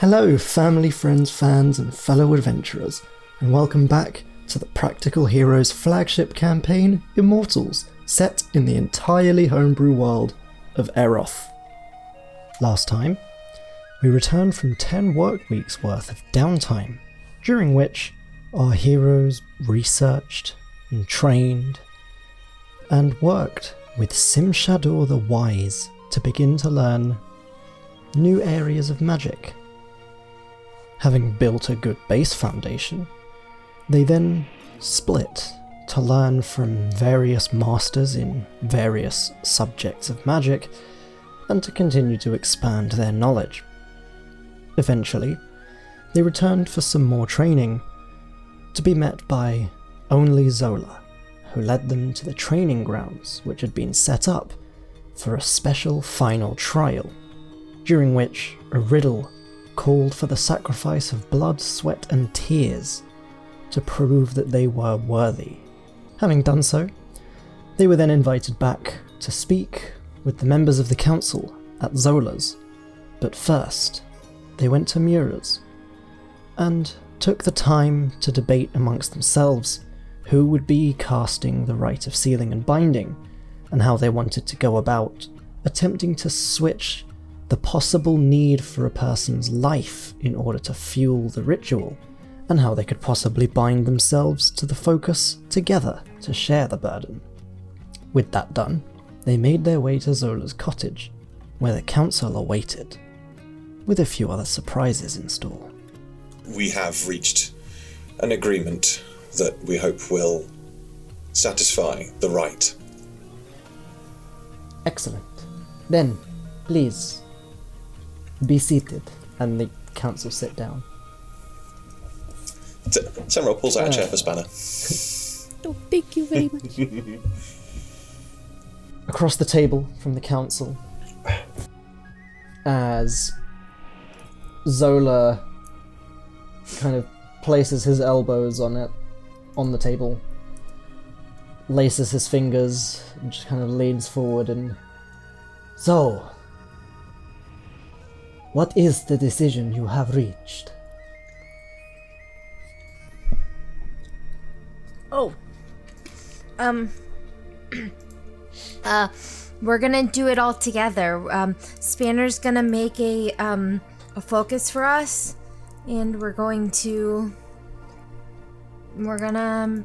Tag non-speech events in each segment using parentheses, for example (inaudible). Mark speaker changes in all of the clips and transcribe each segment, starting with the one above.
Speaker 1: Hello, family, friends, fans, and fellow adventurers, and welcome back to the Practical Heroes flagship campaign, Immortals, set in the entirely homebrew world of Eroth. Last time, we returned from 10 work weeks worth of downtime, during which our heroes researched and trained and worked with Simshadur the Wise to begin to learn new areas of magic. Having built a good base foundation, they then split to learn from various masters in various subjects of magic and to continue to expand their knowledge. Eventually, they returned for some more training, to be met by only Zola, who led them to the training grounds which had been set up for a special final trial, during which a riddle called for the sacrifice of blood, sweat, and tears to prove that they were worthy. Having done so, they were then invited back to speak with the members of the council at Zola's, but first, they went to Mura's and took the time to debate amongst themselves who would be casting the rite of sealing and binding, and how they wanted to go about attempting to switch the possible need for a person's life in order to fuel the ritual, and how they could possibly bind themselves to the focus together to share the burden. With that done, they made their way to Zola's cottage, where the council awaited, with a few other surprises in store.
Speaker 2: We have reached an agreement that we hope will satisfy the rite.
Speaker 1: Excellent. Then, please, be seated. And the council sit down.
Speaker 2: T- Semrel pulls out a chair for Spanner.
Speaker 3: Oh, thank you very much. (laughs)
Speaker 1: across the table from the council as Zola kind of places his elbows on it on the table laces his fingers and just kind of leans forward and so what is the decision you have reached
Speaker 4: Oh. Um. (clears throat) uh, we're gonna do it all together. Um, Spanner's gonna make a um a focus for us, and we're going to. We're gonna um,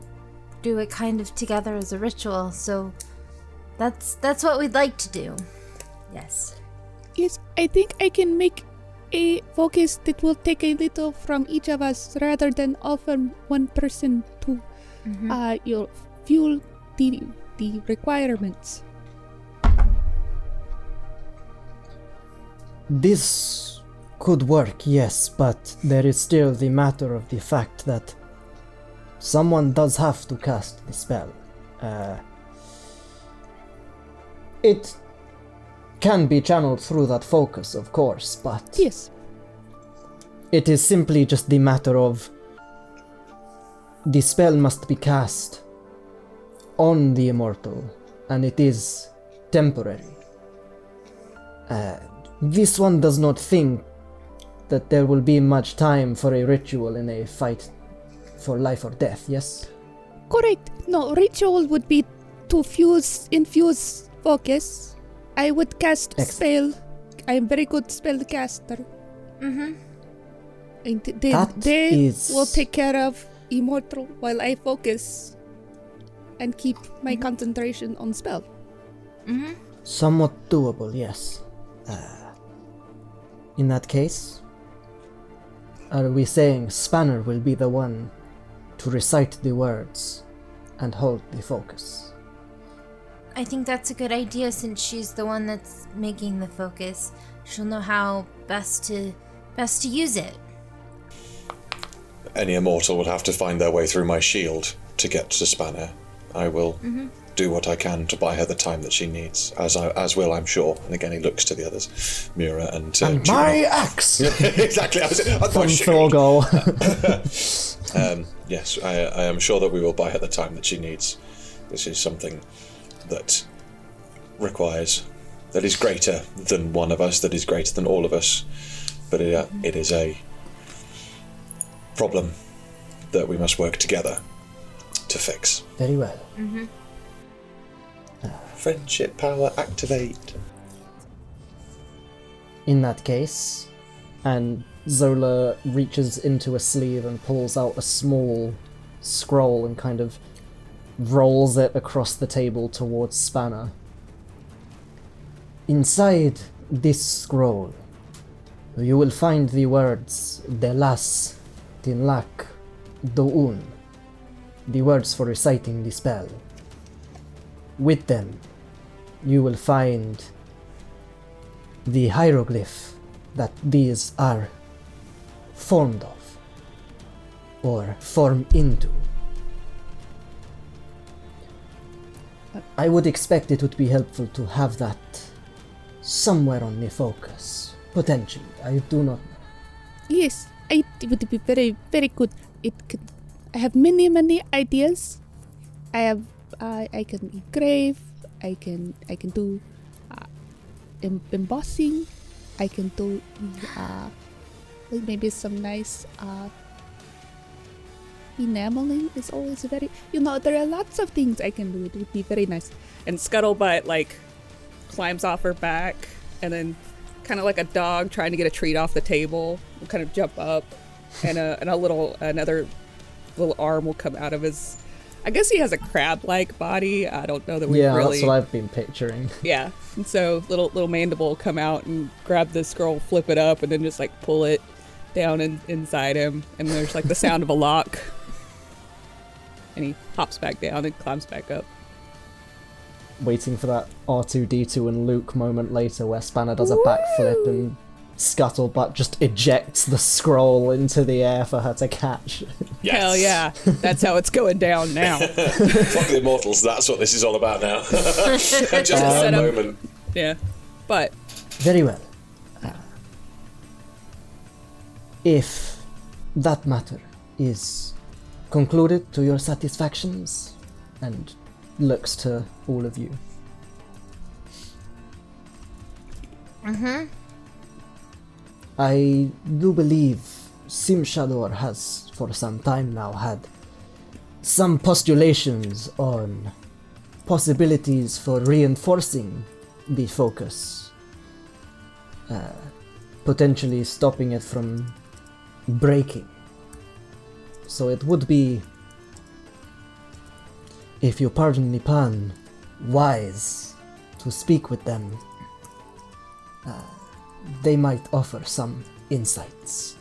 Speaker 4: do it kind of together as a ritual. So, that's that's what we'd like to do. Yes.
Speaker 3: yes, I think I can make a focus that will take a little from each of us rather than all from one person to uh, you know, fuel the, the requirements.
Speaker 1: This could work, yes, but there is still the matter of the fact that someone does have to cast the spell. Uh, it can be channeled through that focus, of course, but
Speaker 3: Yes,
Speaker 1: it is simply just the matter of the spell must be cast on the immortal, and it is temporary. Uh, this one does not think that there will be much time for a ritual in a fight for life or death, yes?
Speaker 3: correct. No, ritual would be to fuse, infuse focus. I would cast
Speaker 1: Excellent.
Speaker 3: spell. I am very good spell caster.
Speaker 4: Mm-hmm.
Speaker 3: And th- then
Speaker 1: That
Speaker 3: they
Speaker 1: is-
Speaker 3: will take care of immortal while I focus and keep my concentration on spell.
Speaker 4: Mm-hmm.
Speaker 1: Somewhat doable, yes. Uh, in that case, are we saying Spanner will be the one to recite the words and hold the focus?
Speaker 4: I think that's a good idea since she's the one that's making the focus. She'll know how best to best to use it.
Speaker 2: Any immortal would have to find their way through my shield to get to Spanner. I will do what I can to buy her the time that she needs, as I, as will I'm sure. And again, he looks to the others, Mura and uh,
Speaker 1: and my axe (laughs)
Speaker 2: exactly. I was, I
Speaker 1: from Thorgal. (laughs)
Speaker 2: Um, yes, I, I am sure that we will buy her the time that she needs. This is something that requires, that is greater than one of us, that is greater than all of us. but it, uh, it is a problem that we must work together to fix.
Speaker 1: Very well.
Speaker 2: Friendship power activate.
Speaker 1: In that case, and Zola reaches into a sleeve and pulls out a small scroll and kind of rolls it across the table towards Spanner. Inside this scroll, you will find the words Delas, Tinlak, Doun, the words for reciting the spell. With them, you will find the hieroglyph that these are formed of or form into. I would expect it would be helpful to have that somewhere on the focus. Potentially, I do not know.
Speaker 3: Yes, it would be very, very good. It could. I have many, many ideas. I have. Uh, I can engrave. I can. I can do uh, em- embossing. I can do uh, maybe some nice uh, enameling is always very. You know, there are lots of things I can do. It would be very nice.
Speaker 5: And Scuttlebutt like climbs off her back and then kind of like a dog trying to get a treat off the table will kind of jump up and a, and a little another little arm will come out of his I guess he has a crab like body. I don't know that we
Speaker 1: yeah,
Speaker 5: really
Speaker 1: that's what I've been picturing. (laughs)
Speaker 5: Yeah. And so little little mandible will come out and grab the scroll, flip it up, and then just like pull it down in, inside him. And there's like the sound of a lock. And he hops back down and climbs back up.
Speaker 1: Waiting for that R2D2 and Luke moment later where Spanner does a backflip and Scuttlebutt just ejects the scroll into the air for her to catch. (laughs)
Speaker 5: Hell yeah. That's how it's going down now. (laughs)
Speaker 2: Fuck the immortals, that's what this is all about now. (laughs) Just that moment.
Speaker 5: Yeah. But
Speaker 1: Very well. Uh, if that matter is concluded to your satisfactions, and looks to all of you. Mm-hmm. I do believe Simshador has, for some time now, had some postulations on possibilities for reinforcing the focus uh, potentially stopping it from breaking. So it would be, if you pardon me pun, wise to speak with them. Uh, they might offer some insights.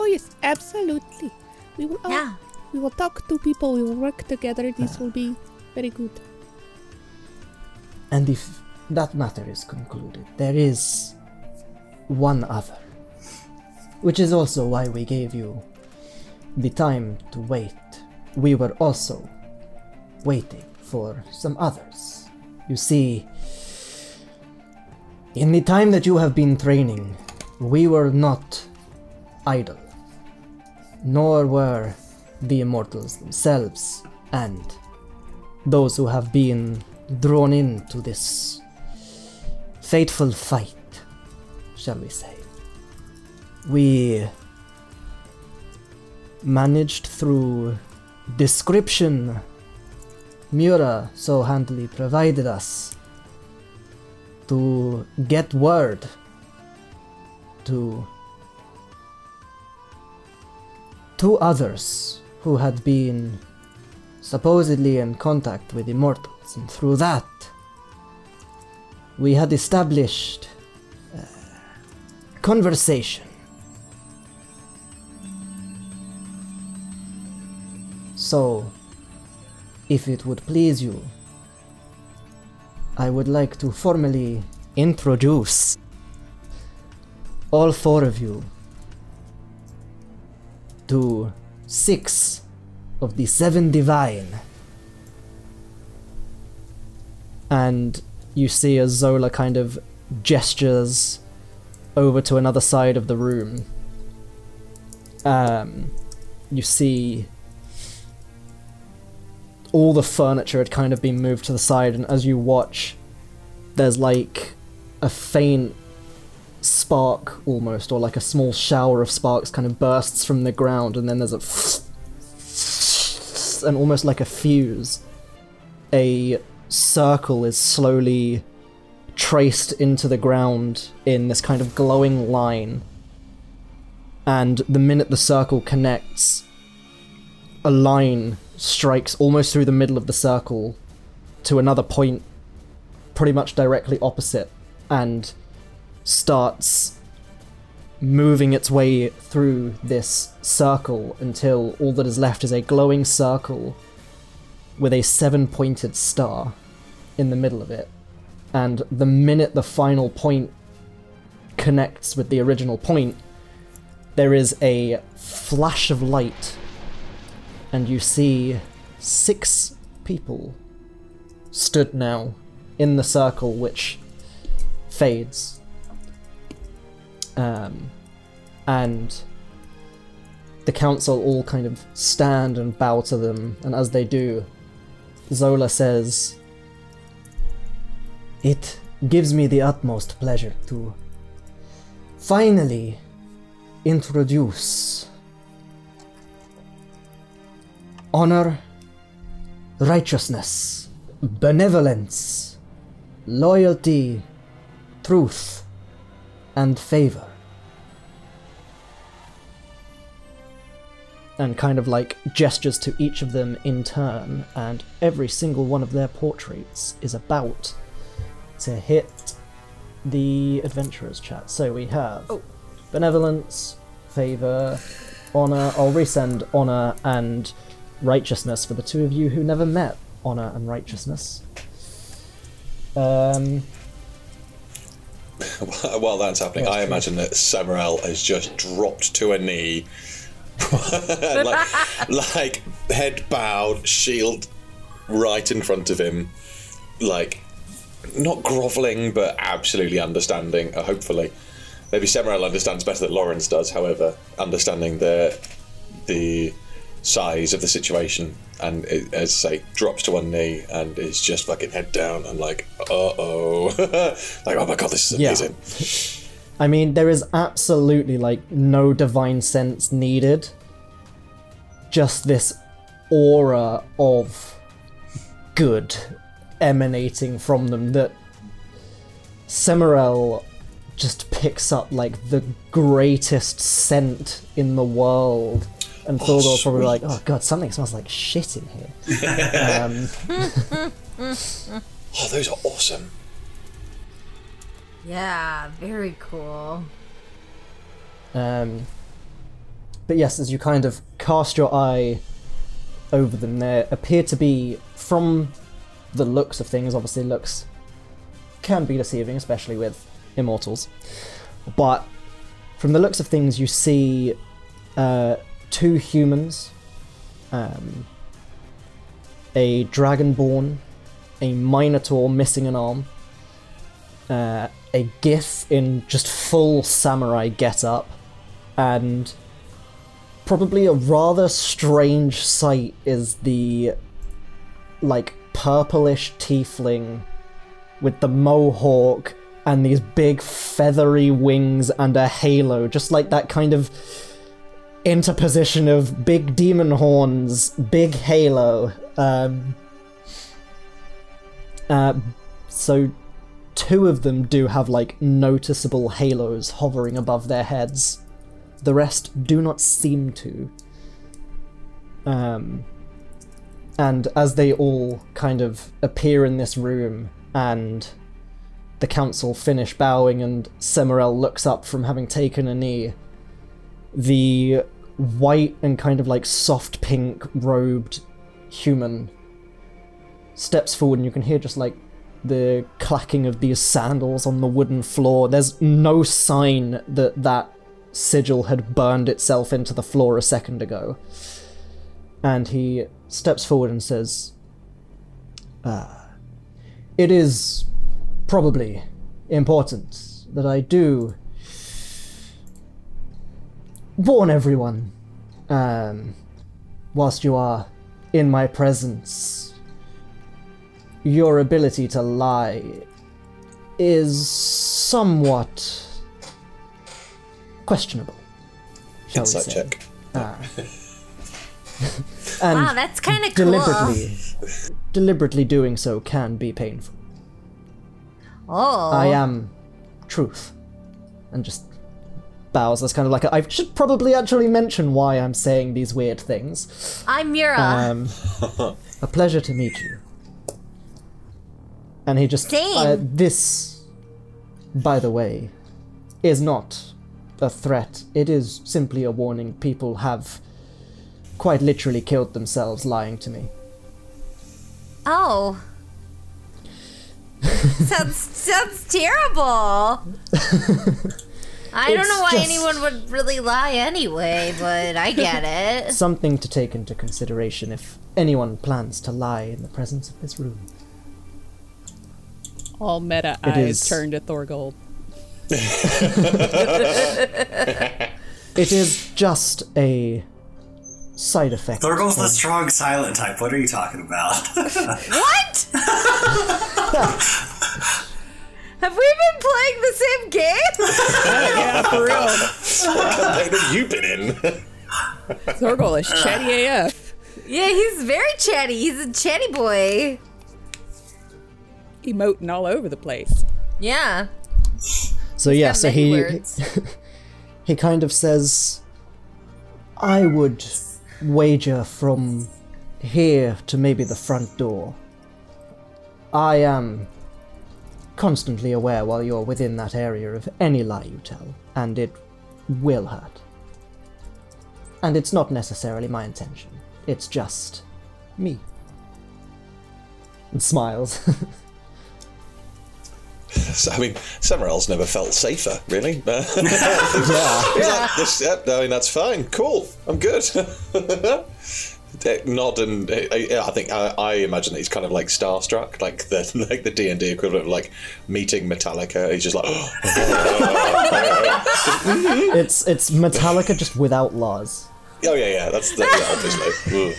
Speaker 3: Oh yes, absolutely. We will. all-
Speaker 4: Yeah.
Speaker 3: We will talk to people. We will work together. This will be very good.
Speaker 1: And if that matter is concluded, there is one other. Which is also why we gave you the time to wait. We were also waiting for some others. You see, in the time that you have been training, we were not idle, nor were the immortals themselves, and those who have been drawn into this fateful fight, shall we say. We managed through description Mura so handily provided us to get word to two others who had been supposedly in contact with immortals, and through that, we had established uh, conversation. So, if it would please you, I would like to formally introduce all four of you to six of the seven divine. And you see as Zola kind of gestures over to another side of the room. Um, you see all the furniture had kind of been moved to the side, and as you watch, there's like a faint spark almost, or like a small shower of sparks kind of bursts from the ground, and then there's a (laughs) and almost like a fuse, a circle is slowly traced into the ground in this kind of glowing line. And the minute the circle connects, a line strikes almost through the middle of the circle to another point, pretty much directly opposite, and starts moving its way through this circle until all that is left is a glowing circle with a seven pointed star in the middle of it. And the minute the final point connects with the original point, there is a flash of light, and you see six people stood now in the circle, which fades. Um, and the council all kind of stand and bow to them, and as they do, Zola says, It gives me the utmost pleasure to finally introduce honor, righteousness, benevolence, loyalty, truth, and favor. And kind of like gestures to each of them in turn, and every single one of their portraits is about to hit the adventurers chat. So we have
Speaker 5: Oh.
Speaker 1: benevolence, favor, honor. I'll resend honor and righteousness for the two of you who never met honor and righteousness. Um, (laughs)
Speaker 2: While that's happening,
Speaker 1: That's
Speaker 2: I
Speaker 1: true.
Speaker 2: imagine that Semirel has just dropped to a knee, (laughs) like, (laughs) like head bowed, shield right in front of him, like not groveling, but absolutely understanding. Uh, hopefully, maybe Semirel understands better than Lawrence does. However, understanding the the size of the situation, and it, as I say, drops to one knee and is just fucking head down and like, uh oh, (laughs) like oh my god, this is
Speaker 1: Yeah.
Speaker 2: amazing.
Speaker 1: I mean, there is absolutely like no divine sense needed. Just this aura of good emanating from them that Semirel just picks up like the greatest scent in the world. And Thorgor's probably like, oh god, something smells like shit in here. um, (laughs)
Speaker 2: Oh, those are awesome.
Speaker 4: Yeah, very cool.
Speaker 1: Um, but yes, as you kind of cast your eye over them, there appear to be, from the looks of things, obviously looks can be deceiving, especially with immortals. But from the looks of things, you see uh, two humans, um, a dragonborn, a minotaur missing an arm, uh, a gith in just full samurai get-up, and probably a rather strange sight is the like purplish tiefling with the mohawk and these big feathery wings and a halo, just like that kind of interposition of big demon horns, big halo. Um, uh, so two of them do have like noticeable halos hovering above their heads. The rest do not seem to. Um, and as they all kind of appear in this room and the council finish bowing and Semirel looks up from having taken a knee, the white and kind of like soft pink robed human steps forward and you can hear just like the clacking of these sandals on the wooden floor. There's no sign that that sigil had burned itself into the floor a second ago. And he steps forward and says, "Ah, It is probably important that I do warn everyone, um, whilst you are in my presence, your ability to lie is somewhat questionable. Shall we
Speaker 2: Insight
Speaker 1: say.
Speaker 2: check. (laughs)
Speaker 1: And
Speaker 4: Wow, that's kind of cool.
Speaker 1: deliberately, deliberately doing so can be painful.
Speaker 4: Oh.
Speaker 1: I am truth. And just bows. That's kind of like a, I should probably actually mention why I'm saying these weird things.
Speaker 4: I'm Mira.
Speaker 1: Um, (laughs) a pleasure to meet you. And he just.
Speaker 4: Same.
Speaker 1: Uh, this, by the way, is not a threat. It is simply a warning. People have quite literally killed themselves lying to me.
Speaker 4: oh. (laughs) sounds sounds terrible. (laughs) I don't know why anyone would really lie anyway, but I get (laughs) it.
Speaker 1: Something to take into consideration if anyone plans to lie in the presence of this room.
Speaker 5: All meta
Speaker 1: It
Speaker 5: eyes
Speaker 1: is-
Speaker 5: turn to Thorgold. (laughs)
Speaker 1: It is just a side effect.
Speaker 6: Thorgold's the strong silent type. What are you talking about? (laughs)
Speaker 4: What? Have we been playing the same game? (laughs)
Speaker 5: yeah, for real. (laughs)
Speaker 2: What campaign have you been in?
Speaker 5: Thorgold is chatty (laughs) AF.
Speaker 4: yeah, he's very chatty. He's a chatty boy.
Speaker 5: Emoting all over the place.
Speaker 4: Yeah.
Speaker 1: So yeah, so he he kind of says, "I would wager from here to maybe the front door. I am constantly aware while you're within that area of any lie you tell, and it will hurt. And it's not necessarily my intention. It's just me." And smiles. (laughs)
Speaker 2: So, I mean, Semirel's never felt safer, really. (laughs)
Speaker 1: Yeah.
Speaker 2: He's like, this, yeah, I mean, that's fine. Cool. I'm good. (laughs) Nod and uh, I think I, I imagine that he's kind of like starstruck, like the (laughs) like the D and D equivalent of like meeting Metallica. He's just like, oh (gasps)
Speaker 1: It's it's Metallica just without laws.
Speaker 2: Oh yeah, yeah, that's the, yeah, obviously.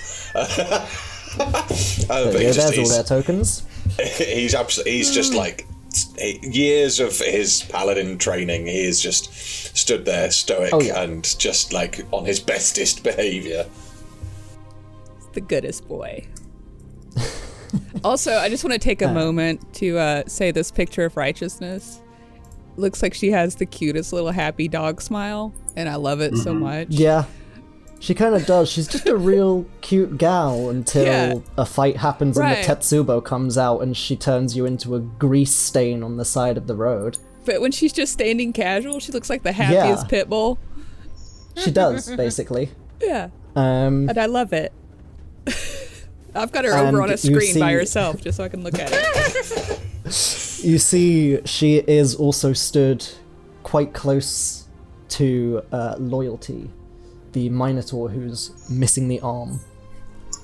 Speaker 2: (laughs) Uh, but
Speaker 1: Yeah,
Speaker 2: just,
Speaker 1: there's all their tokens. (laughs)
Speaker 2: he's absolutely he's just like years of his paladin training. He is just stood there stoic
Speaker 1: Oh, yeah.
Speaker 2: and just like on his bestest behavior.
Speaker 5: The goodest boy. also, I just want to take a moment to uh, say this picture of righteousness looks like she has the cutest little happy dog smile, and I love it so much.
Speaker 1: Yeah. She kind of does. She's just a real (laughs) cute gal until
Speaker 5: Yeah.
Speaker 1: a fight happens
Speaker 5: Right.
Speaker 1: and the Tetsubo comes out and she turns you into a grease stain on the side of the road.
Speaker 5: But when she's just standing casual, she looks like the happiest
Speaker 1: Yeah.
Speaker 5: pit bull.
Speaker 1: She does, basically. (laughs)
Speaker 5: Yeah,
Speaker 1: Um,
Speaker 5: and I love it. I've got her
Speaker 1: And
Speaker 5: over on a screen by herself just so I can look at it. (laughs)
Speaker 1: you see, she is also stood quite close to uh, Loyalty, the Minotaur who's missing the arm.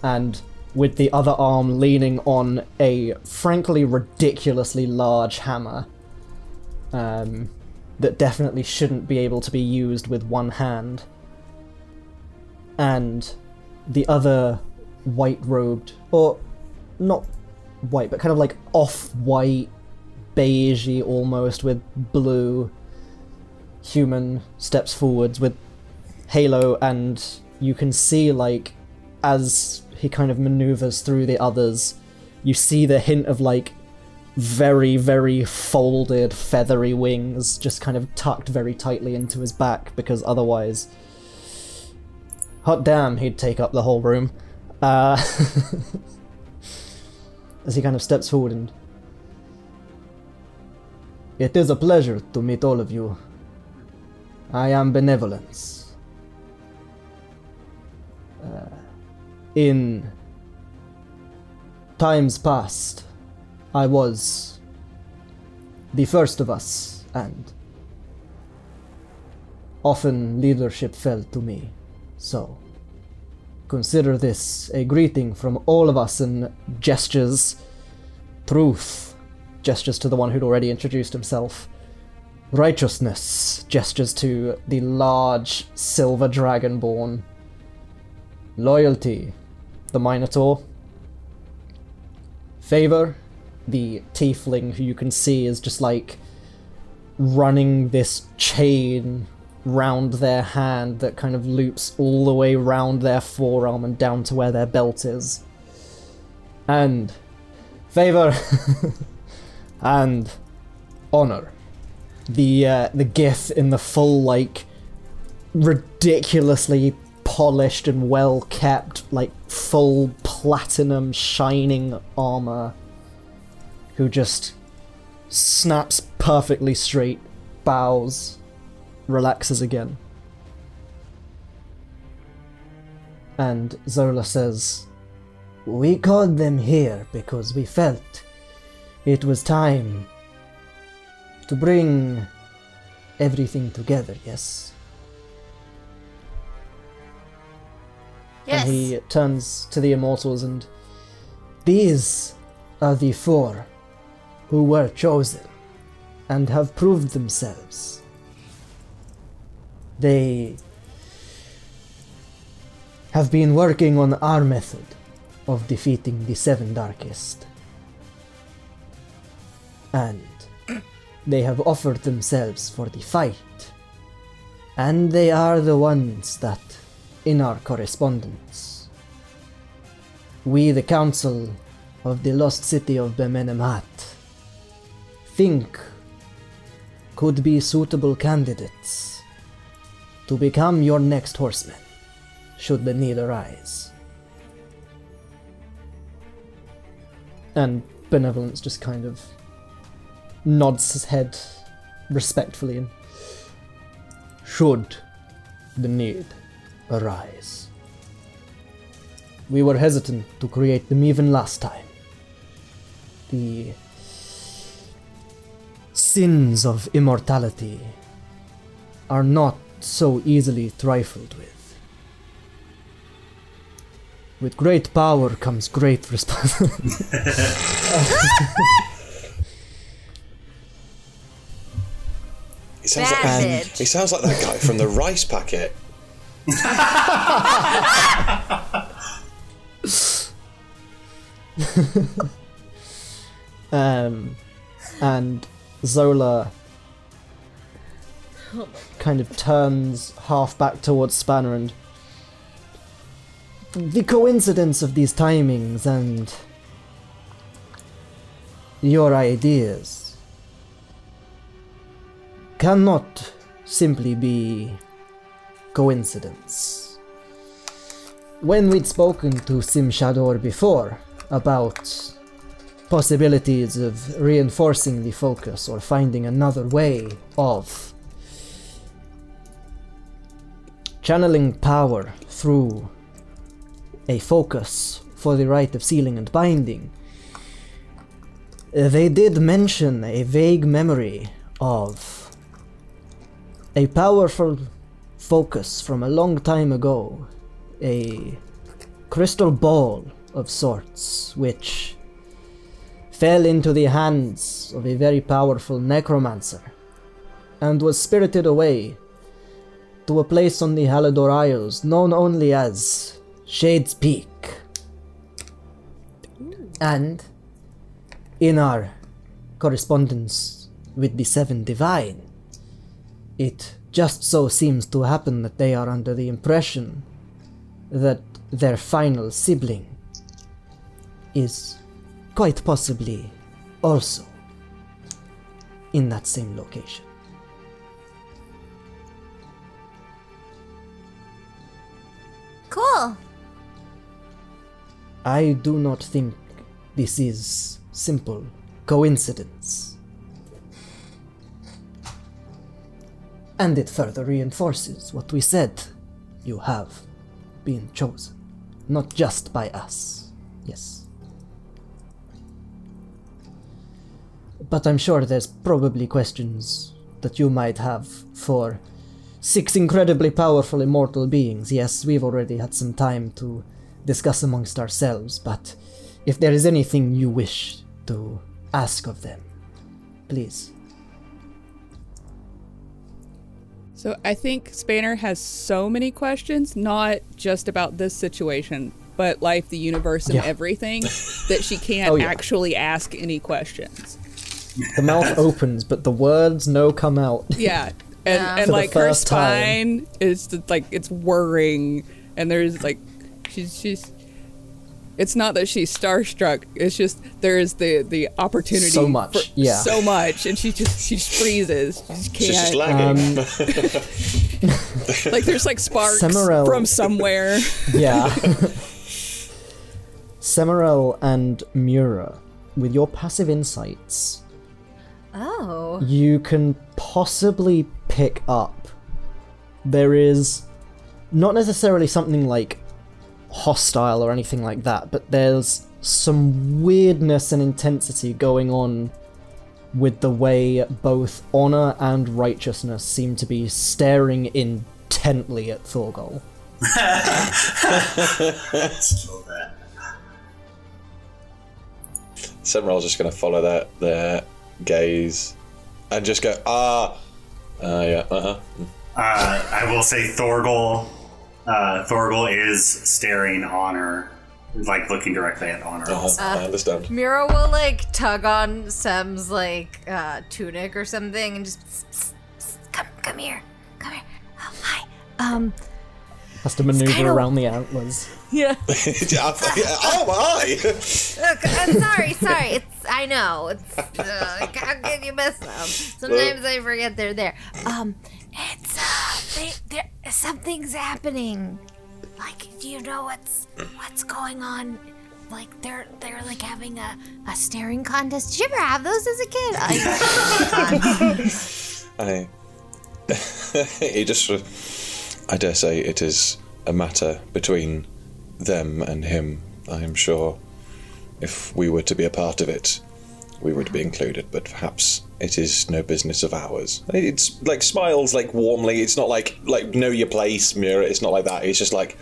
Speaker 1: And with the other arm leaning on a frankly ridiculously large hammer um, that definitely shouldn't be able to be used with one hand. And the other white robed, or not white, but kind of like off white, beigey almost, with blue human steps forwards with Halo, and you can see, like, as he kind of maneuvers through the others, you see the hint of, like, very, very folded, feathery wings just kind of tucked very tightly into his back because otherwise. Hot damn, he'd take up the whole room. Uh, (laughs) as he kind of steps forward and. It is a pleasure to meet all of you. I am Benevolence. Uh, in times past, I was the first of us, and often leadership fell to me. So, consider this a greeting from all of us and gestures. Truth. Gestures to the one who'd already introduced himself. Righteousness. Gestures to the large silver dragonborn. Loyalty. The minotaur. Favor. The tiefling who you can see is just like running this chain round their hand that kind of loops all the way round their forearm and down to where their belt is. And favor (laughs) and honor. The uh, the gith in the full like ridiculously polished and well kept like full platinum shining armor who just snaps perfectly straight, bows, relaxes again. And Zola says, We called them here because we felt it was time to bring everything together, yes?
Speaker 4: Yes.
Speaker 1: And he turns to the immortals and these are the four who were chosen and have proved themselves. They have been working on our method of defeating the Seven Darkest. And they have offered themselves for the fight. And they are the ones that, in our correspondence, we, the Council of the Lost City of Bemenemat, think could be suitable candidates to become your next horseman, should the need arise. And Benevolence just kind of nods his head respectfully and should the need arise. We were hesitant to create them even last time. The sins of immortality are not so easily trifled with. With great power comes great responsibility.
Speaker 2: He sounds like
Speaker 4: Bad
Speaker 2: he sounds like that guy from the rice packet. (laughs)
Speaker 1: Um, and Zola kind of turns half back towards Spanner and the coincidence of these timings and your ideas cannot simply be coincidence. When we'd spoken to Simshador before about possibilities of reinforcing the focus or finding another way of channeling power through a focus for the rite of sealing and binding. They did mention a vague memory of a powerful focus from a long time ago, a crystal ball of sorts, which fell into the hands of a very powerful necromancer and was spirited away to a place on the Halador Isles known only as Shade's Peak. And in our correspondence with the Seven Divine, it just so seems to happen that they are under the impression that their final sibling is quite possibly also in that same location.
Speaker 4: Cool.
Speaker 1: I do not think this is simple coincidence. And it further reinforces what we said. You have been chosen. Not just by us. Yes. But I'm sure there's probably questions that you might have for six incredibly powerful immortal beings. Yes, we've already had some time to discuss amongst ourselves, but if there is anything you wish to ask of them, please.
Speaker 5: So I think Spanner has so many questions, not just about this situation, but life, the universe, and
Speaker 1: Yeah.
Speaker 5: everything, that she can't (laughs)
Speaker 1: Oh, yeah.
Speaker 5: actually ask any questions.
Speaker 1: The mouth opens, but the words no come out.
Speaker 5: Yeah, (laughs) and
Speaker 4: Yeah.
Speaker 5: and like her
Speaker 1: first time.
Speaker 5: spine is just, like it's whirring, and there's like she's she's. It's not that she's starstruck. It's just there is the the opportunity.
Speaker 1: So much,
Speaker 5: for-
Speaker 1: yeah.
Speaker 5: So much, and she just she just freezes. She just
Speaker 2: She's just
Speaker 5: can't.
Speaker 2: Um, (laughs)
Speaker 5: like there's like sparks
Speaker 1: Semirel-
Speaker 5: from somewhere. (laughs)
Speaker 1: Yeah. Semirel and Mura, with your passive insights,
Speaker 4: Oh.
Speaker 1: you can possibly pick up. There is not necessarily something like hostile or anything like that, but there's some weirdness and intensity going on with the way both honor and righteousness seem to be staring intently at Thorgol.
Speaker 2: Semirel's just going to follow that their gaze and just go ah, uh, yeah, uh huh.
Speaker 6: Uh, I will say Thorgol. Uh, Thorgol is staring Honor, like looking directly at Honor. also.
Speaker 2: I understand.
Speaker 4: Mira will like tug on Sem's like uh, tunic or something and just psst, psst, psst, come come here, come here. Oh, hi. Um,
Speaker 1: Has to maneuver
Speaker 4: kinda-
Speaker 1: around the antlers. (laughs) (laughs)
Speaker 5: yeah.
Speaker 2: oh my!
Speaker 4: look, I'm sorry, sorry. It's I know. It's uh, how can you miss them? Sometimes I forget they're there. Um, it's uh, they, there something's happening. Like, do you know what's what's going on? Like they're they're like having a, a staring contest. Did you ever have those as a kid? (laughs) I,
Speaker 2: I, he just, I dare say, it is a matter between them and him. I am sure, if we were to be a part of it, we would be included. But perhaps it is no business of ours. It's like smiles like warmly. It's not like like know your place, Mira. It's not like that. It's just like,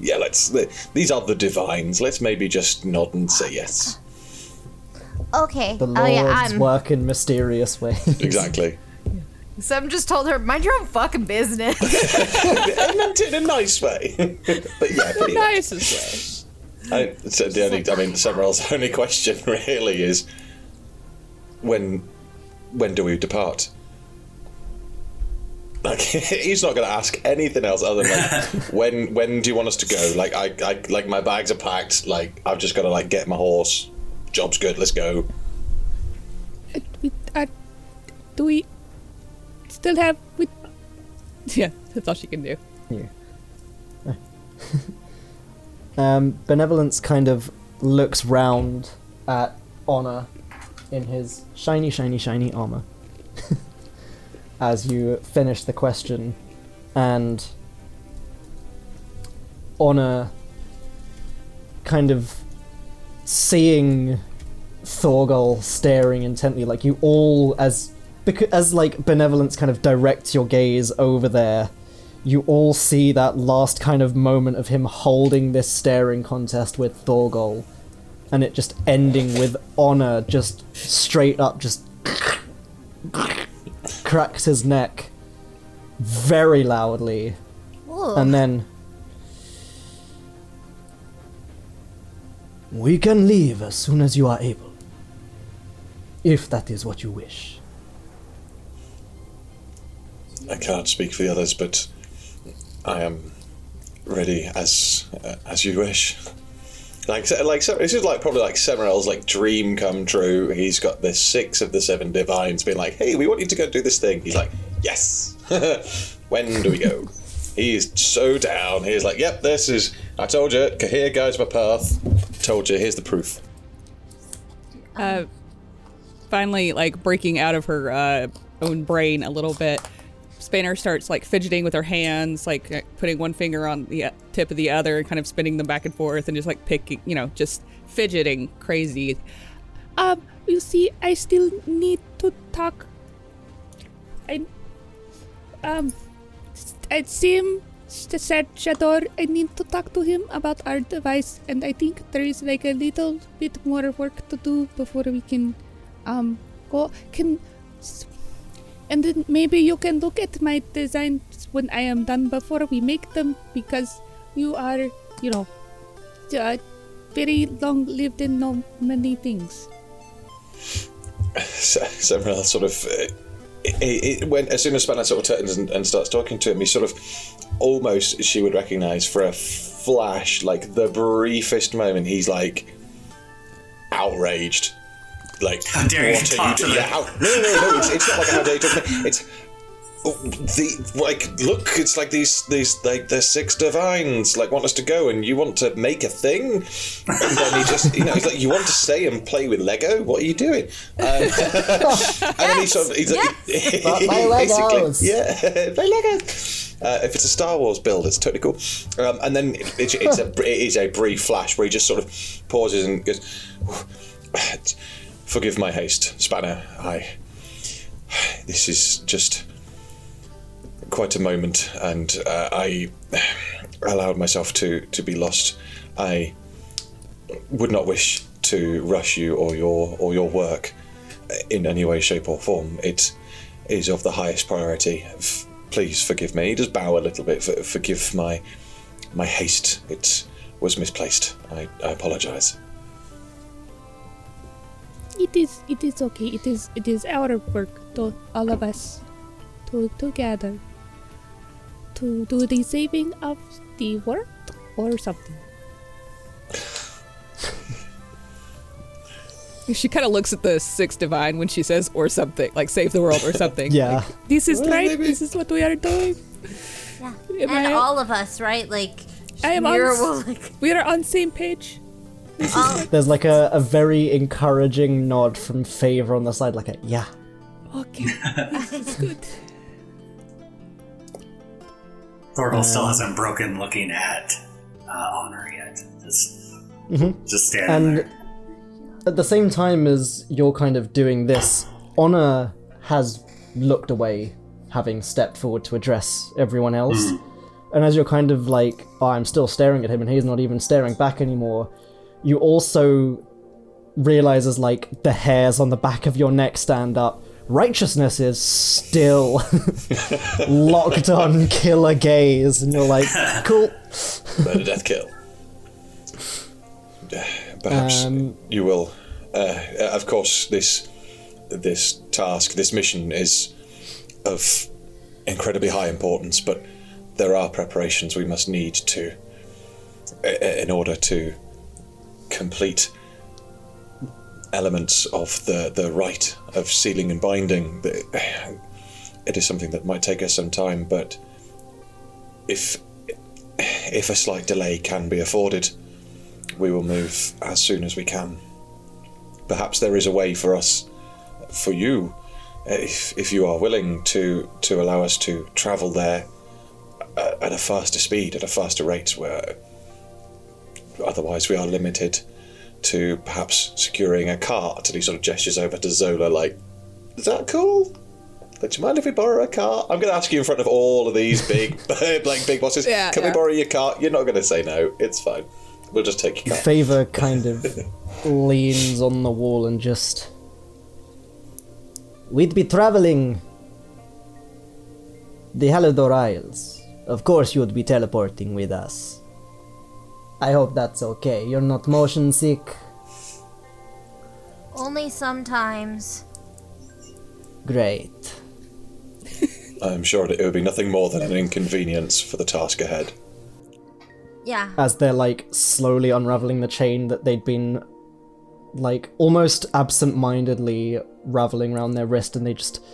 Speaker 2: yeah, let's. These are the divines. Let's maybe just nod and say yes.
Speaker 4: okay.
Speaker 1: The
Speaker 4: oh yeah, I'm.
Speaker 1: work in mysterious ways.
Speaker 2: Exactly.
Speaker 4: Some just told her, mind your own fucking business.
Speaker 2: I meant it in a nice way. (laughs) but yeah, pretty much.
Speaker 5: Nicest way.
Speaker 2: I, so the only, I mean, Semirel's (laughs) only question really is when, when do we depart? Like (laughs) he's not going to ask anything else other than like, when when do you want us to go? Like I, I like my bags are packed. Like I've just got to like get my horse. Job's good. Let's go.
Speaker 3: Uh, we, uh, do we still have we
Speaker 5: Yeah, that's all she can do.
Speaker 1: Yeah. (laughs) um, Benevolence kind of looks round at Honor in his shiny, shiny, shiny armor (laughs) as you finish the question, and Honor kind of seeing Thorgol staring intently, like you all as because as like benevolence kind of directs your gaze over there, you all see that last kind of moment of him holding this staring contest with Thorgol, and it just ending with honor just straight up just (laughs) cracks his neck very loudly, and then we can leave as soon as you are able, if that is what you wish.
Speaker 2: I can't speak for the others, but I am ready as uh, as you wish. Like, like this is like probably like Semirel's like dream come true. He's got the six of the seven divines being like, "Hey, we want you to go do this thing." He's like, "Yes." (laughs) when do we go? He's so down. He's like, "Yep, this is. I told you. Here guides my path. Told you. Here's the proof."
Speaker 5: Uh, finally, like breaking out of her uh, own brain a little bit, Spanner starts like fidgeting with her hands, like uh, putting one finger on the uh, tip of the other, and kind of spinning them back and forth, and just like picking, you know, just fidgeting crazy.
Speaker 3: um you see I still need to talk I um it seems said Shador I need to talk to him about our device and I think there is like a little bit more work to do before we can um go can and then maybe you can look at my designs when I am done before we make them because you are you know uh, very long lived and know many things
Speaker 2: Semirel sort of it, it, when as soon as Spanner sort of turns and, and starts talking to him, he sort of almost she would recognise for a flash, like the briefest moment, he's like outraged. Like,
Speaker 6: How dare you
Speaker 2: what
Speaker 6: talk
Speaker 2: do-
Speaker 6: to
Speaker 2: yeah, how, no, no, no, no, it's, it's not like how dare you talk to me. It's the like look it's like these these like the six divines like want us to go and you want to make a thing? And then he just you know he's like you want to stay and play with lego? What are you doing? Um, (laughs) and then he sort of he's like (laughs)
Speaker 1: But my
Speaker 2: basically,
Speaker 1: Legos.
Speaker 2: yeah (laughs) my legos uh, if it's a Star Wars build, it's totally cool. Um, and then it, it's, it's a it is a brief flash where he just sort of pauses and goes, (sighs) "Forgive my haste, Spanner. I. This is just quite a moment, and uh, I allowed myself to to be lost. I would not wish to rush you or your or your work in any way, shape, or form. It is of the highest priority. F- please forgive me. Just bow a little bit. For, forgive my my haste. It was misplaced. I, I apologize.
Speaker 3: It is it is okay. It is it is our work to all of us to together to do the saving of the world or something. (laughs)
Speaker 5: She kind of looks at the six divine when she says or something, like save the world or (laughs) something.
Speaker 1: Yeah.
Speaker 3: This is
Speaker 2: Well,
Speaker 3: right.
Speaker 2: maybe-
Speaker 3: This is what we are doing.
Speaker 4: Yeah.
Speaker 3: Am
Speaker 4: and
Speaker 3: I-
Speaker 4: all of us, right? Like,
Speaker 3: I am on (laughs)
Speaker 4: will like.
Speaker 3: We are on same page.
Speaker 4: All- um,
Speaker 1: There's like a, a very encouraging nod from Favor on the side, like a yeah.
Speaker 3: Okay, (laughs) this is good.
Speaker 6: Thorgal uh, still hasn't broken looking at uh, Honor yet. Just, mm-hmm. just standing
Speaker 1: And
Speaker 6: there.
Speaker 1: at the same time as you're kind of doing this, Honor has looked away, having stepped forward to address everyone else. Mm-hmm. And as you're kind of like, oh, I'm still staring at him, and he's not even staring back anymore, you also realize as like the hairs on the back of your neck stand up. Righteousness is still (laughs) locked on killer gaze, and you're like, (laughs) cool.
Speaker 2: Murder, death, kill. Perhaps
Speaker 1: Um,
Speaker 2: you will. Uh, of course, this this task, this mission, is of incredibly high importance, but there are preparations we must need to, in order to complete elements of the the rite of sealing and binding. It is something that might take us some time, but if if a slight delay can be afforded, we will move as soon as we can. Perhaps there is a way for us, for you, if, if you are willing to, to allow us to travel there at, at a faster speed, at a faster rate, where otherwise we are limited to perhaps securing a cart. And he sort of gestures over to Zola, like, is that cool? Like, do you mind if we borrow a cart? I'm going to ask you in front of all of these big, (laughs) like big bosses.
Speaker 5: Yeah,
Speaker 2: Can
Speaker 5: yeah.
Speaker 2: we borrow your cart? You're not going to say no. It's fine. We'll just take your cart.
Speaker 1: Favor kind of (laughs) leans on the wall and just. We'd be traveling the Halidor Isles. Of course, you would be teleporting with us. I hope that's okay. You're not motion sick.
Speaker 4: Only sometimes.
Speaker 1: Great. (laughs)
Speaker 2: I'm sure it would be nothing more than an inconvenience for the task ahead.
Speaker 4: Yeah.
Speaker 1: As they're like slowly unraveling the chain that they'd been like almost absent mindedly raveling around their wrist and they just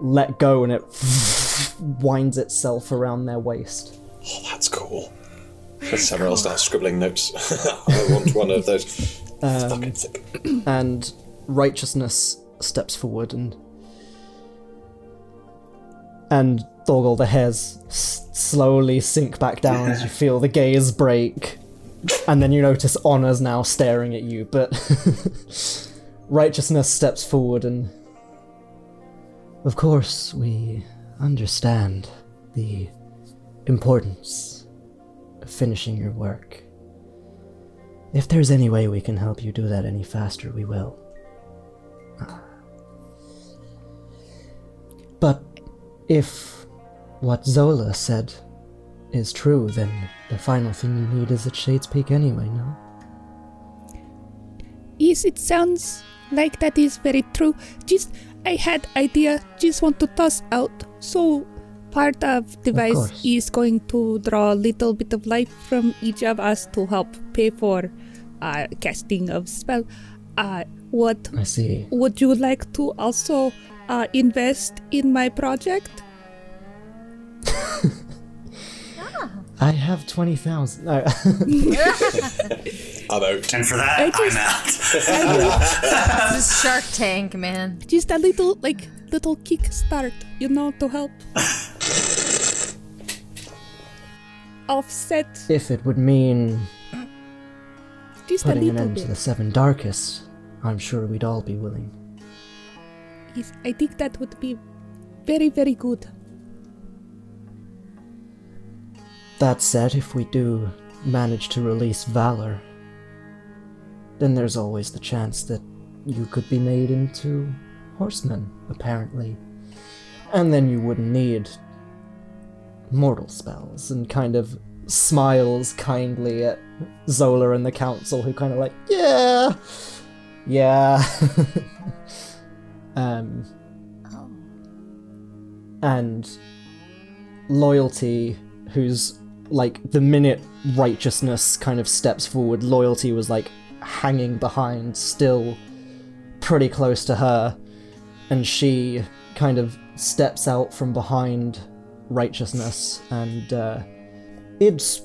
Speaker 1: let go and it (laughs) winds itself around their waist.
Speaker 2: Oh, that's cool. Samuel oh, starts scribbling notes. (laughs) I want one of those. Um, Fucking sick.
Speaker 1: and righteousness steps forward and and Thorgal the hairs s- slowly sink back down as you feel the gaze break and then you notice honor's now staring at you but (laughs) righteousness steps forward and of course we understand the importance finishing your work if there's any way we can help you do that any faster, we will. But if what Zola said is true, then the final thing you need is at Shades Peak anyway, no?
Speaker 3: Yes, it sounds like that is very true. Just I had idea. Just want to toss out. So part of device
Speaker 1: course.
Speaker 3: is going to draw a little bit of life from each of us to help pay for uh, casting of spell. Uh, what
Speaker 1: I see.
Speaker 3: would you like to also uh, invest in my project? (laughs)
Speaker 1: I have 20,000. No.
Speaker 2: I'm (laughs) out.
Speaker 6: And for that,
Speaker 3: I
Speaker 6: I'm out.
Speaker 4: This (laughs) is Shark Tank, man.
Speaker 3: Just a little, like, little kick start, you know, to help (laughs) offset
Speaker 1: if it would mean
Speaker 3: just a
Speaker 1: putting an
Speaker 3: little
Speaker 1: end to the Seven Darkest, I'm sure we'd all be willing.
Speaker 3: Yes, I think that would be very, very good.
Speaker 1: That said, if we do manage to release Valor, then there's always the chance that you could be made into horsemen, apparently. And then you wouldn't need mortal spells, and kind of smiles kindly at Zola and the council, who kind of like, yeah, yeah. (laughs) um, and loyalty, who's like the minute righteousness kind of steps forward, loyalty was like hanging behind, still pretty close to her, and she kind of steps out from behind righteousness, and uh, it's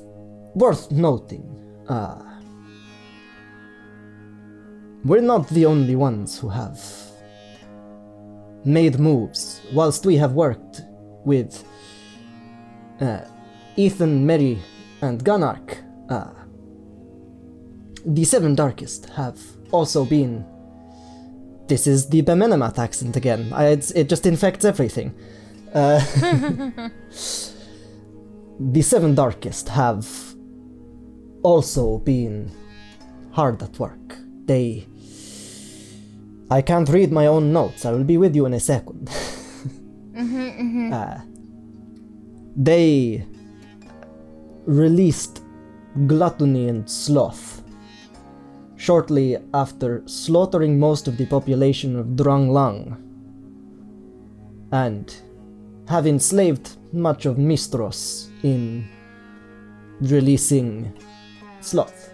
Speaker 1: worth noting. Uh, we're not the only ones who have made moves, whilst we have worked with uh, Ethan, Mary, and Gunark, uh, the Seven Darkest have also been. This is the Bemenemat accent again. I, it just infects everything. Uh, (laughs) the Seven Darkest have also been hard at work. They. I can't read my own notes. I will be with you in a 2nd (laughs) Uh, they released Gluttony and Sloth shortly after slaughtering most of the population of Drang Lang and have enslaved much of Mistros in releasing Sloth.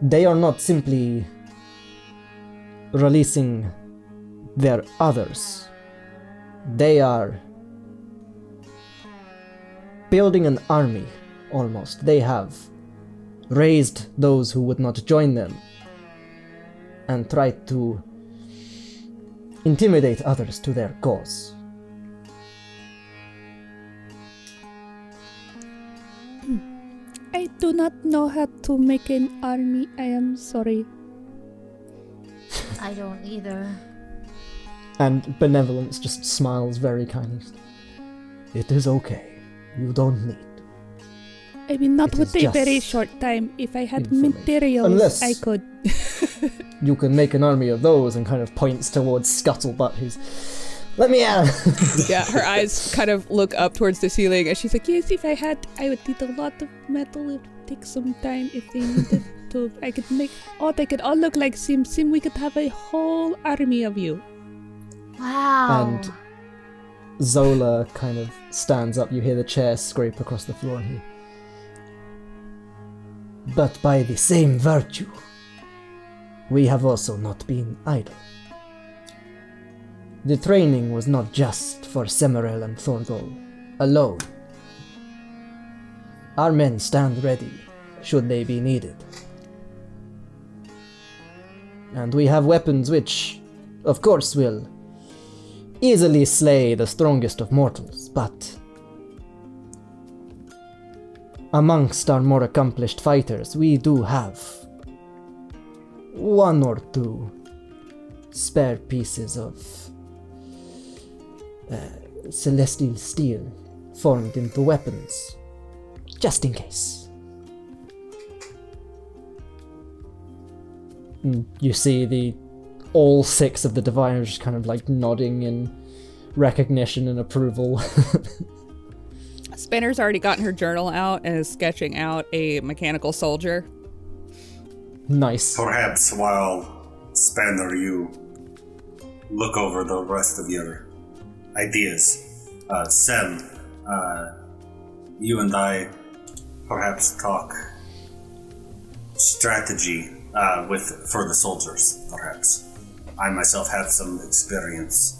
Speaker 1: They are not simply releasing their others, they are building an army almost. They have raised those who would not join them and tried to intimidate others to their cause.
Speaker 3: I do not know how to make an army. I am sorry.
Speaker 4: I don't either.
Speaker 1: And Benevolence just smiles very kindly. It is okay. You don't need.
Speaker 3: I mean, not
Speaker 1: It
Speaker 3: with
Speaker 1: is
Speaker 3: a very short time. If I had
Speaker 1: information.
Speaker 3: materials,
Speaker 1: Unless-
Speaker 3: I could. (laughs)
Speaker 1: You can make an army of those and kind of points towards Scuttlebutt, who's. Let me out! (laughs)
Speaker 5: Yeah, her eyes (laughs) kind of look up towards the ceiling, and she's like,
Speaker 3: Yes, if I had, I would need a lot of metal. It would take some time if they needed to. I could make. Oh, they could all look like Sim Sim. We could have a whole army of you.
Speaker 4: Wow.
Speaker 1: And Zola kind of stands up. You hear the chair scrape across the floor here. But by the same virtue, we have also not been idle. The training was not just for Semirel and Thorgol alone. Our men stand ready should they be needed. And we have weapons which, of course, will easily slay the strongest of mortals, but amongst our more accomplished fighters, we do have one or two spare pieces of uh, celestial steel formed into weapons, just in case. And you see the all six of the diviners kind of like nodding in recognition and approval. (laughs)
Speaker 5: Spanner's already gotten her journal out and is sketching out a mechanical soldier.
Speaker 1: nice.
Speaker 6: Perhaps while Spanner, you look over the rest of your ideas. Uh, Sem, uh, you and I perhaps talk strategy uh, with for the soldiers, perhaps. I myself have some experience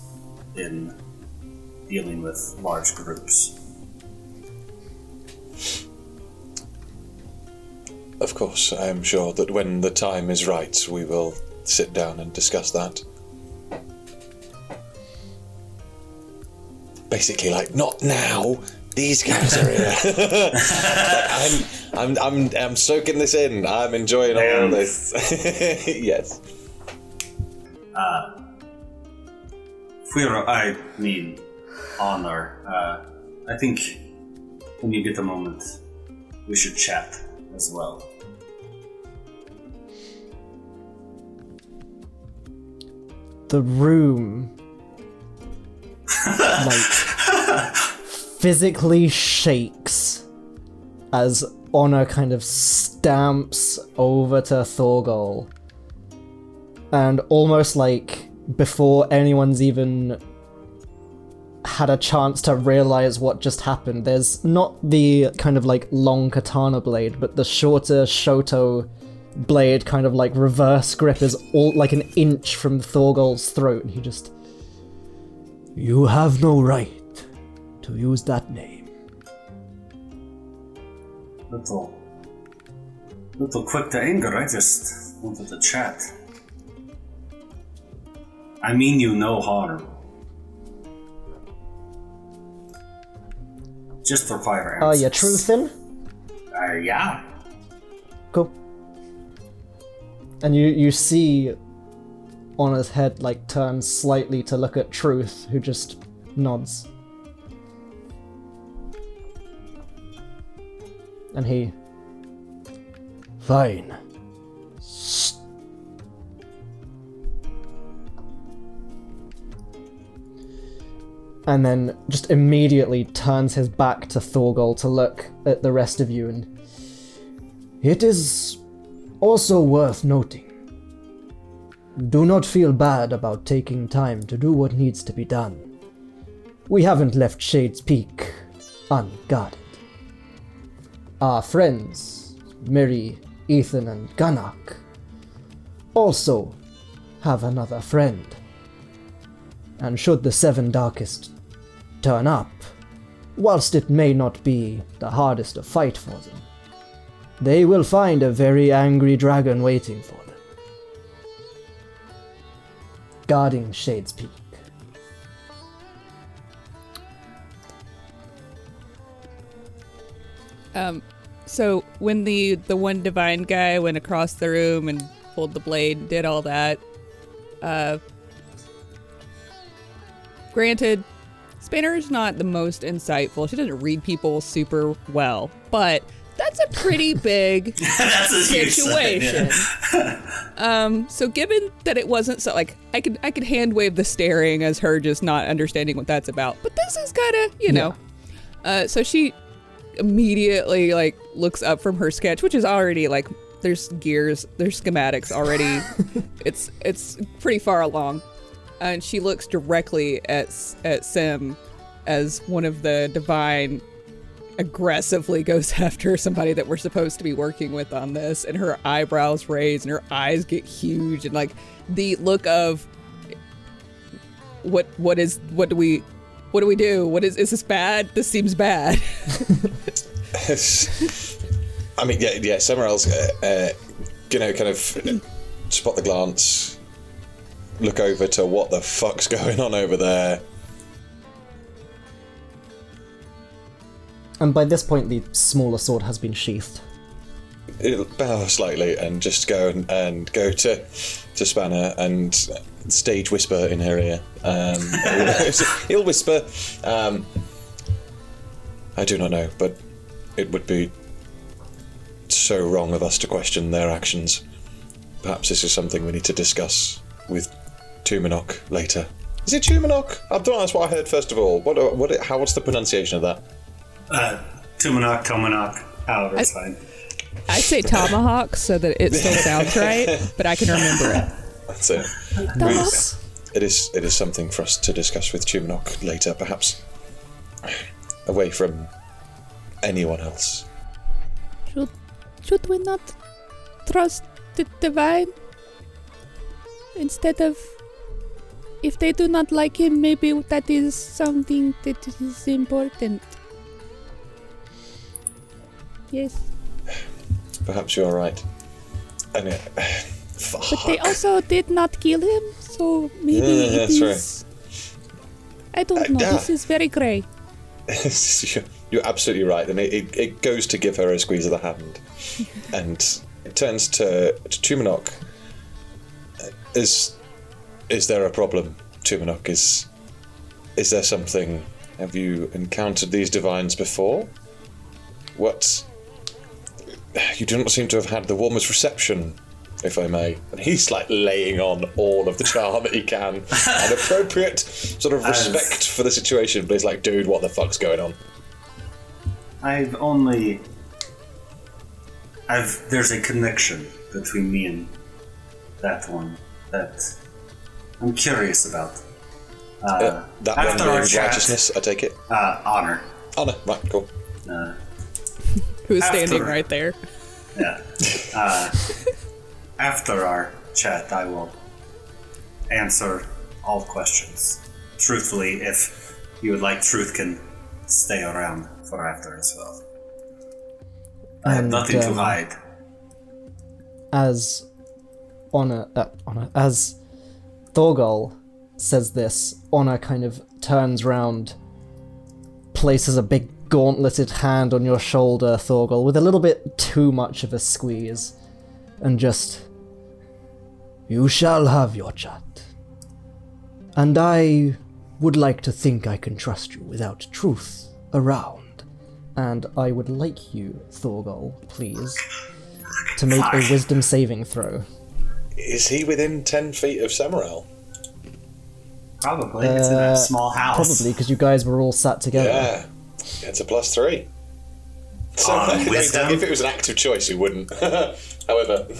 Speaker 6: in dealing with large groups.
Speaker 2: Of course, I am sure that when the time is right, we will sit down and discuss that. Basically, like, not now. These guys are here. Like, (laughs) (laughs) I'm, I'm, I'm, I'm soaking this in. I'm enjoying all this. (laughs) yes.
Speaker 6: Fuiro, I mean, honor. Uh, I think when you get a moment, we should chat as well.
Speaker 1: the room like (laughs) physically shakes as Honor kind of stamps over to Thorgol. And almost like before anyone's even had a chance to realize what just happened, there's not the kind of like long katana blade, but the shorter Shoto blade kind of like reverse grip is all like an inch from Thorgol's throat, and he just. You have no right to use that name.
Speaker 6: Little, little quick to anger. I just wanted to chat. I mean you no harm. Just for fire
Speaker 1: Are
Speaker 6: answers.
Speaker 1: you truthin'?
Speaker 6: Uh, yeah.
Speaker 1: Cool. And you you see Honor's head like turn slightly to look at Truth, who just nods. And he Fine. And then just immediately turns his back to Thorgol to look at the rest of you and it is also worth noting. Do not feel bad about taking time to do what needs to be done. We haven't left Shade's Peak unguarded. Our friends, Miri, Ethan, and Ganak, also have another friend. And should the Seven Darkest turn up, whilst it may not be the hardest to fight for them, they will find a very angry dragon waiting for them. Guarding Shade's Peak.
Speaker 5: Um, so when the the one divine guy went across the room and pulled the blade, did all that. Uh, granted, Spanner's not the most insightful. She doesn't read people super well, but that's a pretty (laughs) big (laughs)
Speaker 6: That's a huge sign, yeah.
Speaker 5: situation. um, so given that it wasn't so like I could I could hand wave the staring as her just not understanding what that's about. But this is kind of you know. Uh, so she immediately like looks up from her sketch, which is already like there's gears, there's schematics already. (laughs) it's it's pretty far along, and she looks directly at at Sim as one of the divine aggressively goes (laughs) after somebody that we're supposed to be working with on this. And her eyebrows raise and her eyes get huge and like the look of what what is what do we what do we do? What is is this bad? This seems bad. (laughs) (laughs)
Speaker 2: I mean, yeah, yeah. Somewhere else, uh, uh, you know, kind of spot the glance, look over to what the fuck's (laughs) going on over there.
Speaker 1: And by this point, the smaller sword has been sheathed.
Speaker 2: It'll bow slightly and just go and, and go to to Spanner and stage whisper in her ear. Um, (laughs) he'll whisper. Um, I do not know, but it would be so wrong of us to question their actions. Perhaps this is something we need to discuss with Tumanok later. Is it Tumanok? I don't know. That's what I heard first of all. What? What? How? What's the pronunciation of that?
Speaker 6: Uh, Tumanok, Tomanok, however, it's fine.
Speaker 5: i say tomahawk so that it still (laughs) sounds right but i can remember it
Speaker 2: That's it.
Speaker 3: Dogs.
Speaker 2: It is. It is something for us to discuss with Tumanok later, perhaps away from anyone else.
Speaker 3: Should, should we not trust the divine? Instead of. If they do not like him, maybe that is something that is important. Yes.
Speaker 2: Perhaps you're right. And it, (sighs)
Speaker 3: But they also did not kill him, so maybe
Speaker 2: Yeah,
Speaker 3: it
Speaker 2: that's right.
Speaker 3: I don't
Speaker 2: Uh,
Speaker 3: know.
Speaker 2: yeah.
Speaker 3: This is very grey. (laughs)
Speaker 2: You're- You're absolutely right, and it, it, it goes to give her a squeeze of the hand, (laughs) and it turns to, to Tumanok. Uh, Is is there a problem, Tumanok? Is is there something? Have you encountered these divines before? What? You do not seem to have had the warmest reception, if I may. And he's like laying on all of the charm that he can, (laughs) an appropriate sort of
Speaker 6: As-
Speaker 2: respect for the situation. But he's like, dude, what the fuck's going on?
Speaker 6: I've only. I've. There's a connection between me and that one that I'm curious about. Uh,
Speaker 2: Uh, that one
Speaker 6: after
Speaker 2: being
Speaker 6: our chat,
Speaker 2: righteousness, I take it.
Speaker 6: uh, honor.
Speaker 2: No, right, cool.
Speaker 6: Uh, (laughs)
Speaker 5: Who's standing right there?
Speaker 6: yeah. Uh, after our chat, I will answer all questions truthfully. If you would like, truth can stay around for after as well. I have
Speaker 1: And,
Speaker 6: nothing to
Speaker 1: um,
Speaker 6: hide.
Speaker 1: as Honor, uh, Honor, as Thorgal says this, Honor kind of turns round, places a big gauntleted hand on your shoulder, Thorgal, with a little bit too much of a squeeze, and just. You shall have your chat. And I would like to think I can trust you without truth around. And I would like you, Thorgal, please, to make a wisdom saving throw.
Speaker 2: Is he within ten feet of Samael?
Speaker 6: Probably. it's in a
Speaker 1: Uh,
Speaker 6: small house.
Speaker 1: Probably because you guys were all sat together.
Speaker 2: Yeah, it's a plus three. So
Speaker 6: On (laughs)
Speaker 2: I
Speaker 6: wisdom?
Speaker 2: if it was an active choice, he wouldn't. (laughs) However, (laughs)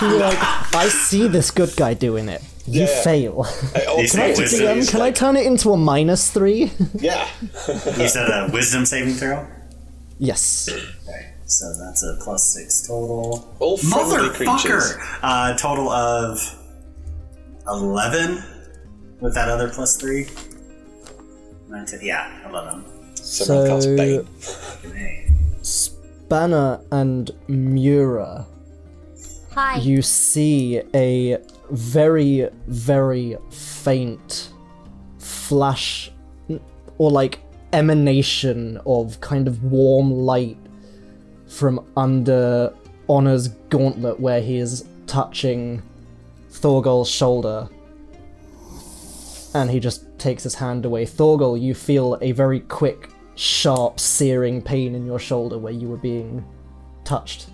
Speaker 1: You're like, I see this good guy doing it. You
Speaker 2: Yeah.
Speaker 1: fail.
Speaker 2: I also
Speaker 6: Can I-
Speaker 2: would say
Speaker 1: DM,
Speaker 2: it's
Speaker 1: can I turn it into a minus three?
Speaker 2: Yeah,
Speaker 6: You said a wisdom saving throw?
Speaker 1: yes.
Speaker 6: Okay, so that's a plus six total.
Speaker 2: all friendly creatures.
Speaker 6: Motherfucker! Uh, total of 11 with that other plus three. Nine, ten, yeah, 11.
Speaker 2: Samael casts
Speaker 1: So-
Speaker 2: Bane.
Speaker 6: Fucking A.
Speaker 1: Banner and Mura,
Speaker 4: Hi.
Speaker 1: you see a very, very faint flash or like emanation of kind of warm light from under Honor's gauntlet where he is touching Thorgal's shoulder. And he just takes his hand away. Thorgal, you feel a very quick, sharp, searing pain in your shoulder where you were being touched.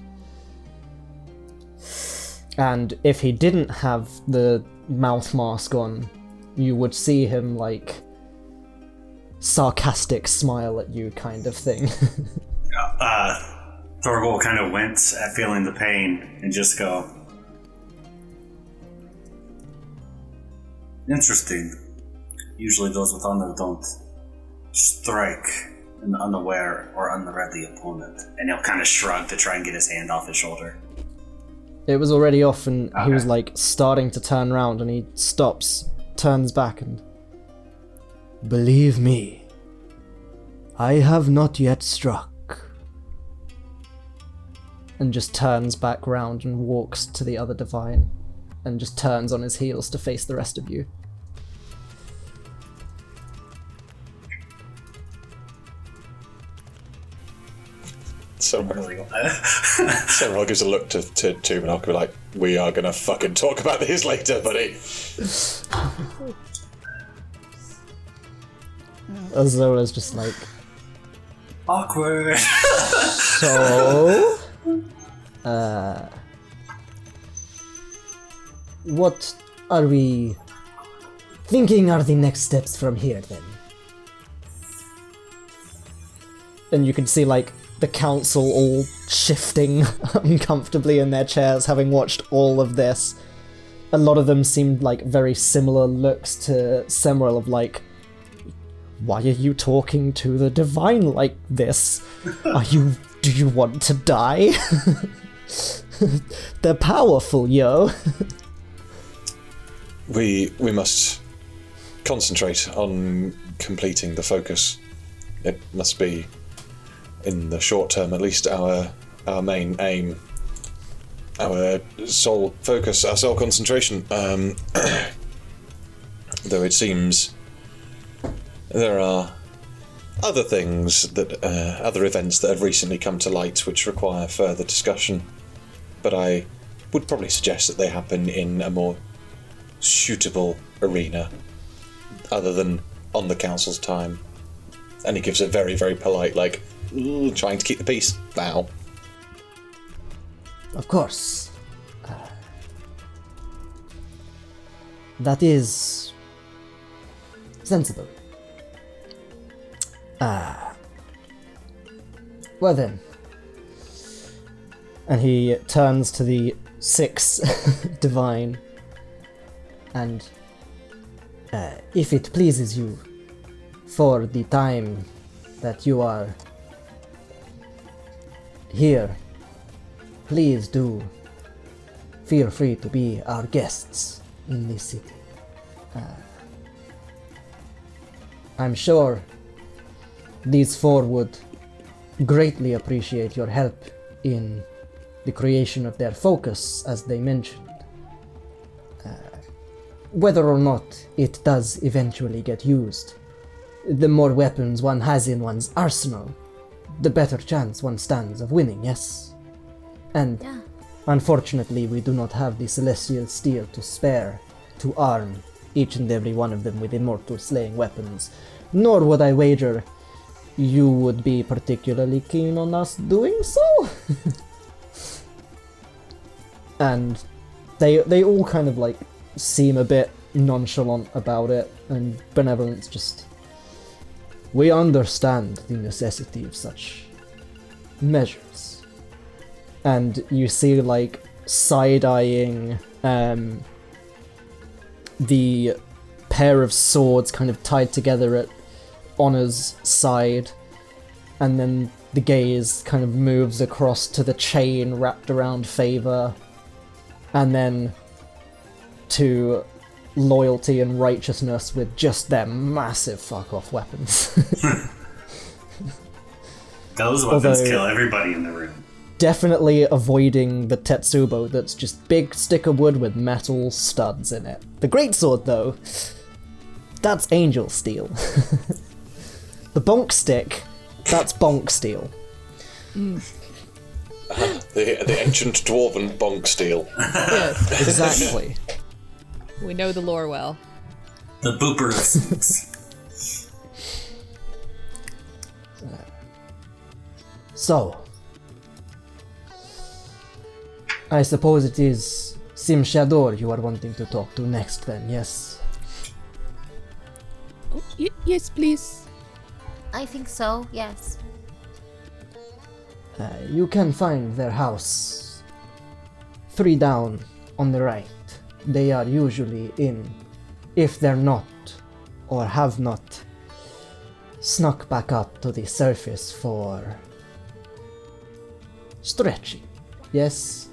Speaker 1: And if he didn't have the mouth mask on, you would see him like sarcastic smile at you kind of thing. (laughs)
Speaker 6: Uh, Thorgal kind of wince at feeling the pain and just go. Interesting. Usually those with honor don't strike an unaware or unready opponent. And he'll kind of shrug to try and get his hand off his shoulder.
Speaker 1: it was already off and he was like starting to turn around and he stops, turns back and Believe me, I have not yet struck. And just turns back round and walks to the other divine and just turns on his heels to face the rest of you.
Speaker 2: Samael Samael gives a look to to Tumanok and be like, "We are gonna fucking talk about this later, buddy." (laughs)
Speaker 1: Azola's just like,
Speaker 6: Awkward.
Speaker 1: So, (laughs) uh, what are we thinking are the next steps from here then? And you can see, like, the council all shifting (laughs) uncomfortably in their chairs, having watched all of this. A lot of them seemed like very similar looks to Semirel of like, why are you talking to the divine like this? Are you do you want to die? (laughs) They're powerful, yo.
Speaker 2: We we must concentrate on completing the focus. It must be, in the short term at least, our our main aim, our sole focus, our sole concentration. Um, (clears throat) though it seems there are other things that uh, other events that have recently come to light which require further discussion, but I would probably suggest that they happen in a more suitable arena other than on the council's time. And he gives a very, very polite, like, trying to keep the peace now.
Speaker 1: Of course. Uh, that is sensible. Ah. well then. And he turns to the six (laughs) divine. And uh, if it pleases you, for the time that you are here, please do feel free to be our guests in this city. Uh, I'm sure these four would greatly appreciate your help in the creation of their focus, as they mentioned. Uh, whether or not it does eventually get used, the more weapons one has in one's arsenal, the better chance one stands of winning, yes? And
Speaker 4: Yeah.
Speaker 1: unfortunately, we do not have the celestial steel to spare to arm each and every one of them with immortal slaying weapons. Nor would I wager you would be particularly keen on us doing so. (laughs) and they they all kind of like seem a bit nonchalant about it, and benevolence just. We understand the necessity of such measures and you see like side eyeing um, the pair of swords kind of tied together at Honor's side, and then the gaze kind of moves across to the chain wrapped around Favor, and then to loyalty and righteousness with just their massive fuck off weapons. (laughs)
Speaker 6: Those weapons
Speaker 1: Although-
Speaker 6: kill everybody in the room.
Speaker 1: definitely avoiding the Tetsubo that's just big stick of wood with metal studs in it. The greatsword, though, that's angel steel. (laughs) the bonk stick, that's bonk steel.
Speaker 2: The, the ancient dwarven bonk steel.
Speaker 5: Yes, (laughs)
Speaker 1: Exactly.
Speaker 5: we know the lore well.
Speaker 6: The booper of (laughs)
Speaker 1: so, I suppose it is Sim Shador you are wanting to talk to next, then, yes?
Speaker 3: Oh, y- yes, please.
Speaker 4: I think so, yes.
Speaker 1: Uh, you can find their house three down on the right. They are usually in, if they're not, or have not, snuck back up to the surface for stretching. Yes?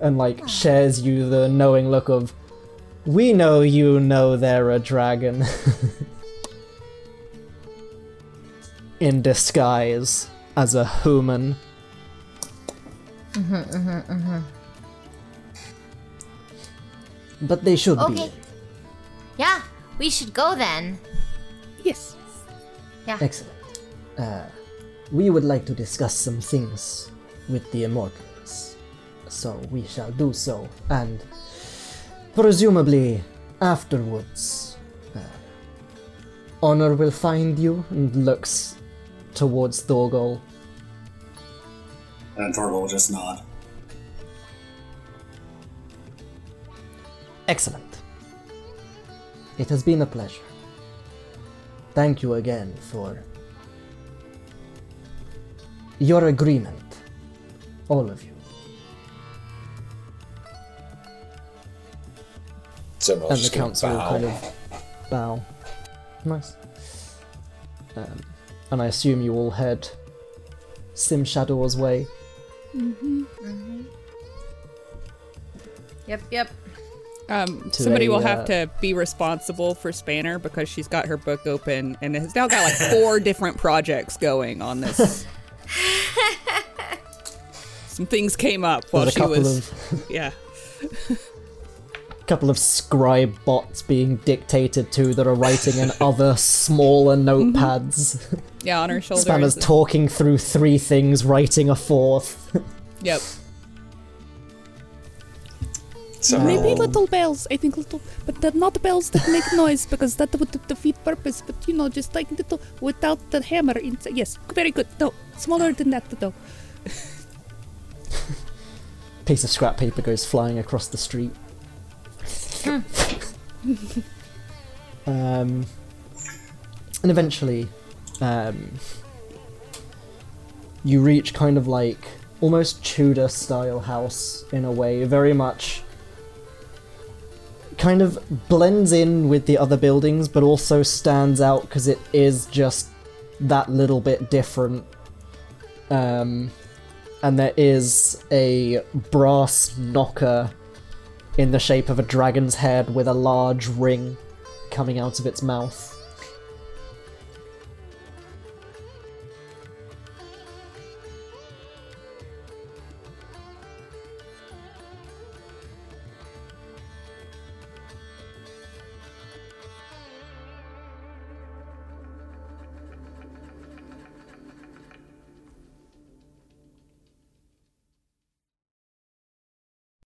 Speaker 1: And like shares you the knowing look of, we know you know they're a dragon. (laughs) in disguise as a human. But they should
Speaker 4: Okay.
Speaker 1: be.
Speaker 4: Yeah, we should go then.
Speaker 3: Yes. Yeah.
Speaker 1: Excellent. Uh, we would like to discuss some things with the immortals. So we shall do so, and presumably afterwards, uh, Honor will find you and looks towards Thorgol.
Speaker 6: and Torgal will just nod.
Speaker 1: Excellent. It has been a pleasure. Thank you again for your agreement, all of you.
Speaker 2: Semirel's
Speaker 1: and the council will kind of bow. Nice. Um, and I assume you all head Sim Shadow's way.
Speaker 4: Yep, yep.
Speaker 5: Um, somebody
Speaker 1: a,
Speaker 5: will
Speaker 1: uh,
Speaker 5: have to be responsible for Spanner because she's got her book open and has now got like four (laughs) different projects going on this. (laughs) Some things came up while
Speaker 1: There's a
Speaker 5: she
Speaker 1: couple
Speaker 5: was,
Speaker 1: of (laughs)
Speaker 5: yeah.
Speaker 1: Couple of scribe bots being dictated to that are writing in (laughs) other smaller mm-hmm. notepads.
Speaker 5: Yeah, on her shoulders.
Speaker 1: Spanner's talking through three things, writing a fourth.
Speaker 5: Yep.
Speaker 2: Semirel,
Speaker 3: Maybe little bells. I think little, but they're not bells that make (laughs) noise because that would defeat purpose. But you know, just like little without the hammer inside. Yes, very good. No, smaller than that though. (laughs)
Speaker 1: Piece of scrap paper goes flying across the street. (laughs) um, and eventually, um, you reach kind of like almost Tudor style house in a way, very much kind of blends in with the other buildings, but also stands out because it is just that little bit different. Um, and there is a brass knocker in the shape of a dragon's head with a large ring coming out of its mouth.